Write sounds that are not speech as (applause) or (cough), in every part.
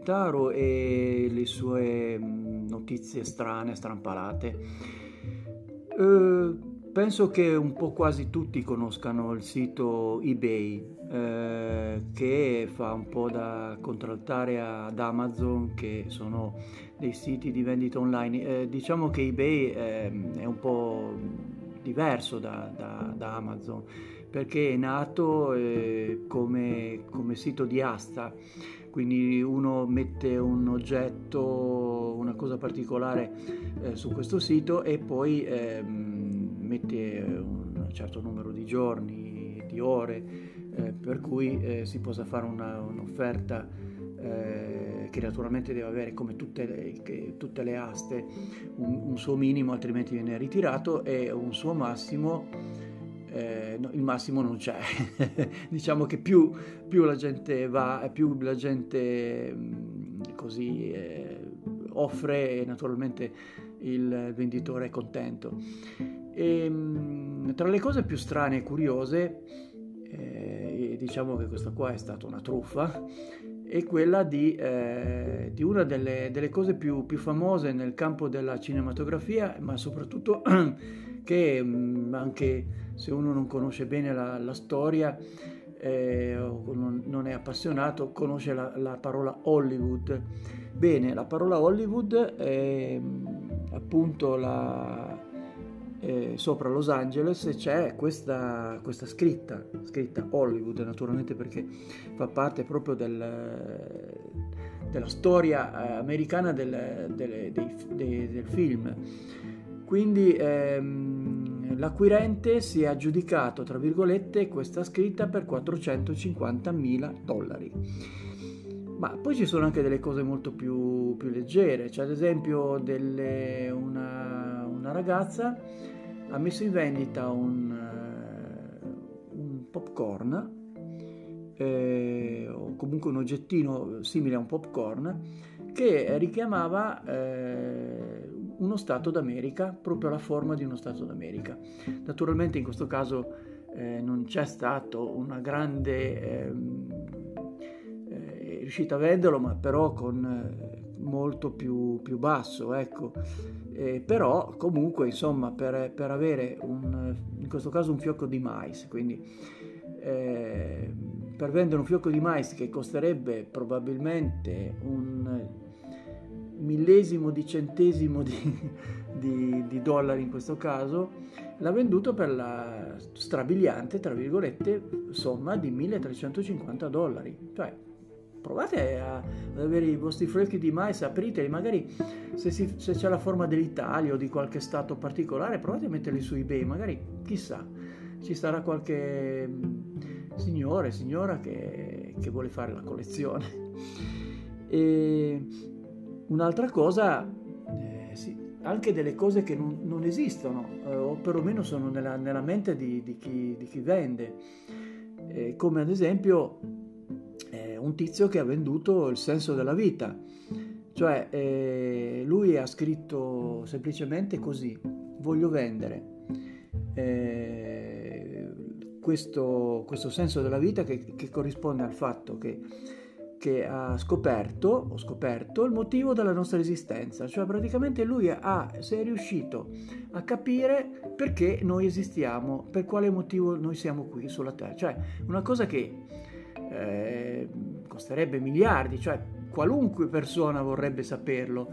Boditaro e le sue mm, notizie strane, strampalate. Eh, penso che un po' quasi tutti conoscano il sito eBay, eh, che fa un po' da contraltare ad Amazon, che sono dei siti di vendita online. Eh, diciamo che eBay ehm, è un po' diverso da, da, da Amazon perché è nato eh, come, come, sito di asta, quindi uno mette un oggetto, una cosa particolare eh, su questo sito e poi eh, mette un certo numero di giorni, di ore, eh, per cui eh, si possa fare una, un'offerta eh, che naturalmente deve avere come tutte le, tutte le aste un, un suo minimo altrimenti viene ritirato e un suo massimo eh, no, il massimo non c'è. (laughs) diciamo che più, più, la gente va, più la gente mm, così eh, offre e naturalmente il venditore è contento. E, mh, mm, tra le cose più strane e curiose, eh, diciamo che questa qua è stata una truffa, è quella di, eh, di una delle, delle cose più, più, famose nel campo della cinematografia, ma soprattutto (clears throat) che mm, anche se uno non conosce bene la, la storia eh, o non, è appassionato, conosce la, la, parola Hollywood. Bene, la parola Hollywood è appunto la, eh, sopra Los Angeles c'è questa, questa, scritta, scritta Hollywood naturalmente perché fa parte proprio del, della storia eh, americana del, del, dei, dei, del film. Quindi ehm, l'acquirente si è aggiudicato, tra virgolette, questa scritta per 450 mila dollari. Ma poi ci sono anche delle cose molto più, più leggere, c'è ad esempio delle, una, una, ragazza ha messo in vendita un, uh, un popcorn eh, o comunque un oggettino simile a un popcorn che richiamava eh, uno Stato d'America, proprio la forma di uno Stato d'America. Naturalmente in questo caso eh, non c'è stato una grande ehm, eh, riuscita a venderlo, ma però con eh, molto più, più basso, ecco. Eh, però comunque insomma per, per, avere un, in questo caso un fiocco di mais, quindi eh, per vendere un fiocco di mais che costerebbe probabilmente un millesimo di centesimo di, di, di, dollari in questo caso, l'ha venduto per la strabiliante, tra virgolette, somma di 1350 dollari. Cioè, provate a, ad avere i vostri freschi di mais, apriteli, magari se, si, se, c'è la forma dell'Italia o di qualche stato particolare, provate a metterli su eBay, magari chissà, ci sarà qualche mm, signore, signora che, che vuole fare la collezione. E Un'altra cosa, eh, sì, anche delle cose che non, non esistono, eh, o perlomeno sono nella, nella mente di, di, chi, di, chi, vende, eh, come ad esempio eh, un tizio che ha venduto il senso della vita, cioè eh, lui ha scritto semplicemente così, voglio vendere eh, questo, questo, senso della vita che, che corrisponde al fatto che che ha scoperto, ho scoperto il motivo della nostra esistenza, cioè praticamente lui ha, si è riuscito a capire perché noi esistiamo, per quale motivo noi siamo qui sulla Terra, cioè una cosa che eh, costerebbe miliardi, cioè qualunque persona vorrebbe saperlo,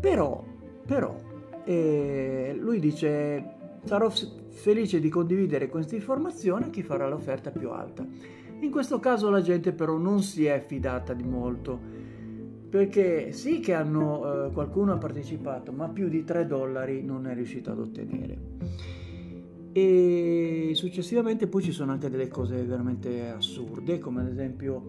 però, però eh, lui dice sarò felice di condividere questa informazione a chi farà l'offerta più alta. In questo caso la gente però non si è fidata di molto. perché sì che hanno, eh, qualcuno ha partecipato, ma più di 3 dollari non è riuscito ad ottenere. E successivamente poi ci sono anche delle cose veramente assurde, come ad esempio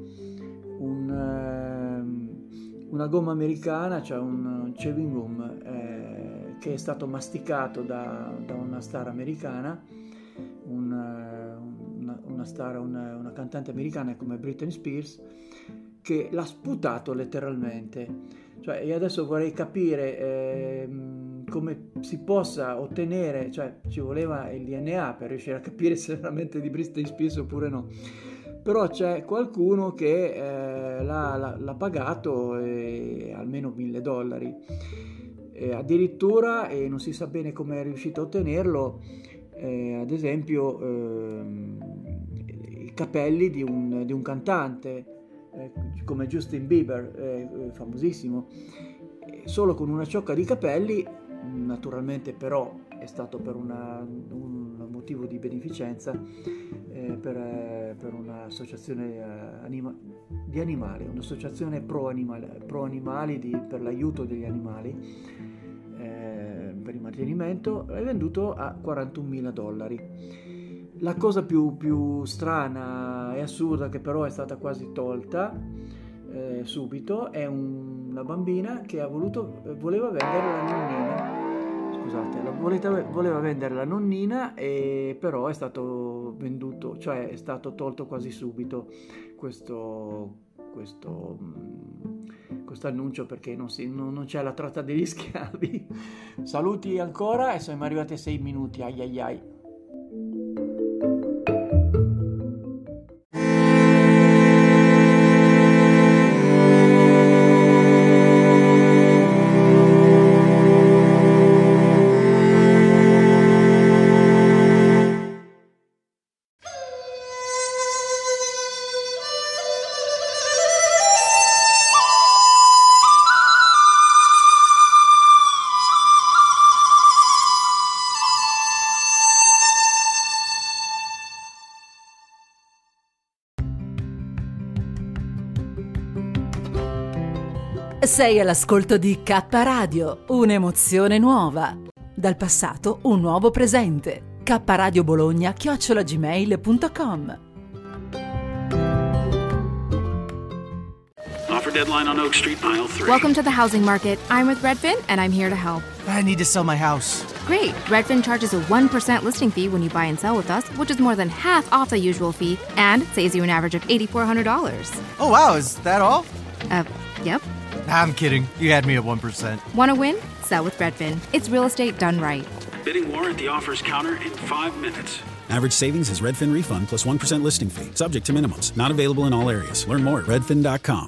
un, eh, una gomma americana, cioè un chewing gum eh, che è stato masticato da, da una star americana, un, una, star, una, una cantante americana come Britney Spears, che l'ha sputato letteralmente. Cioè, io adesso vorrei capire eh, come si possa ottenere, cioè ci voleva il DNA per riuscire a capire se veramente di Britney Spears oppure no. Però c'è qualcuno che eh, l'ha, l'ha, l'ha, pagato eh, almeno mille dollari. Addirittura, e non si sa bene come è riuscito a ottenerlo, eh, ad esempio ehm, capelli di un, di un cantante eh, come Justin Bieber, eh, famosissimo, solo con una ciocca di capelli, naturalmente però è stato per una, un motivo di beneficenza, eh, per, eh, per, un'associazione eh, anima, di animali, un'associazione pro, animali, pro animali di, per l'aiuto degli animali, eh, per il mantenimento, è venduto a 41 mila dollari. La cosa più, più, strana e assurda che però è stata quasi tolta eh, subito è un, una bambina che voluto, voleva vendere la nonnina. Scusate, la, voleta, voleva vendere la nonnina e però è stato venduto, cioè è stato tolto quasi subito questo, questo, mm, questo annuncio perché non, si, non, non, c'è la tratta degli (laughs) schiavi. Saluti ancora e siamo arrivati a 6 minuti. Ai ai ai. Sei all'ascolto di K Radio, un'emozione nuova. Dal passato un nuovo presente. K Radio Bologna chiocciolagmail.com Offer deadline on Oak Street, aisle 3. Welcome to the housing market. I'm with Redfin and I'm here to help. I need to sell my house. Great. Redfin charges a 1% listing fee when you buy and sell with us, which is more than half off the usual fee and saves you an average of $8,400. Oh, wow. Is that all? Uh, yep. I'm kidding. You had me at 1%. Want to win? Sell with Redfin. It's real estate done right. Bidding war at the offers counter in five minutes. Average savings is Redfin refund plus 1 listing fee. Subject to minimums. Not available in all areas. Learn more at redfin.com.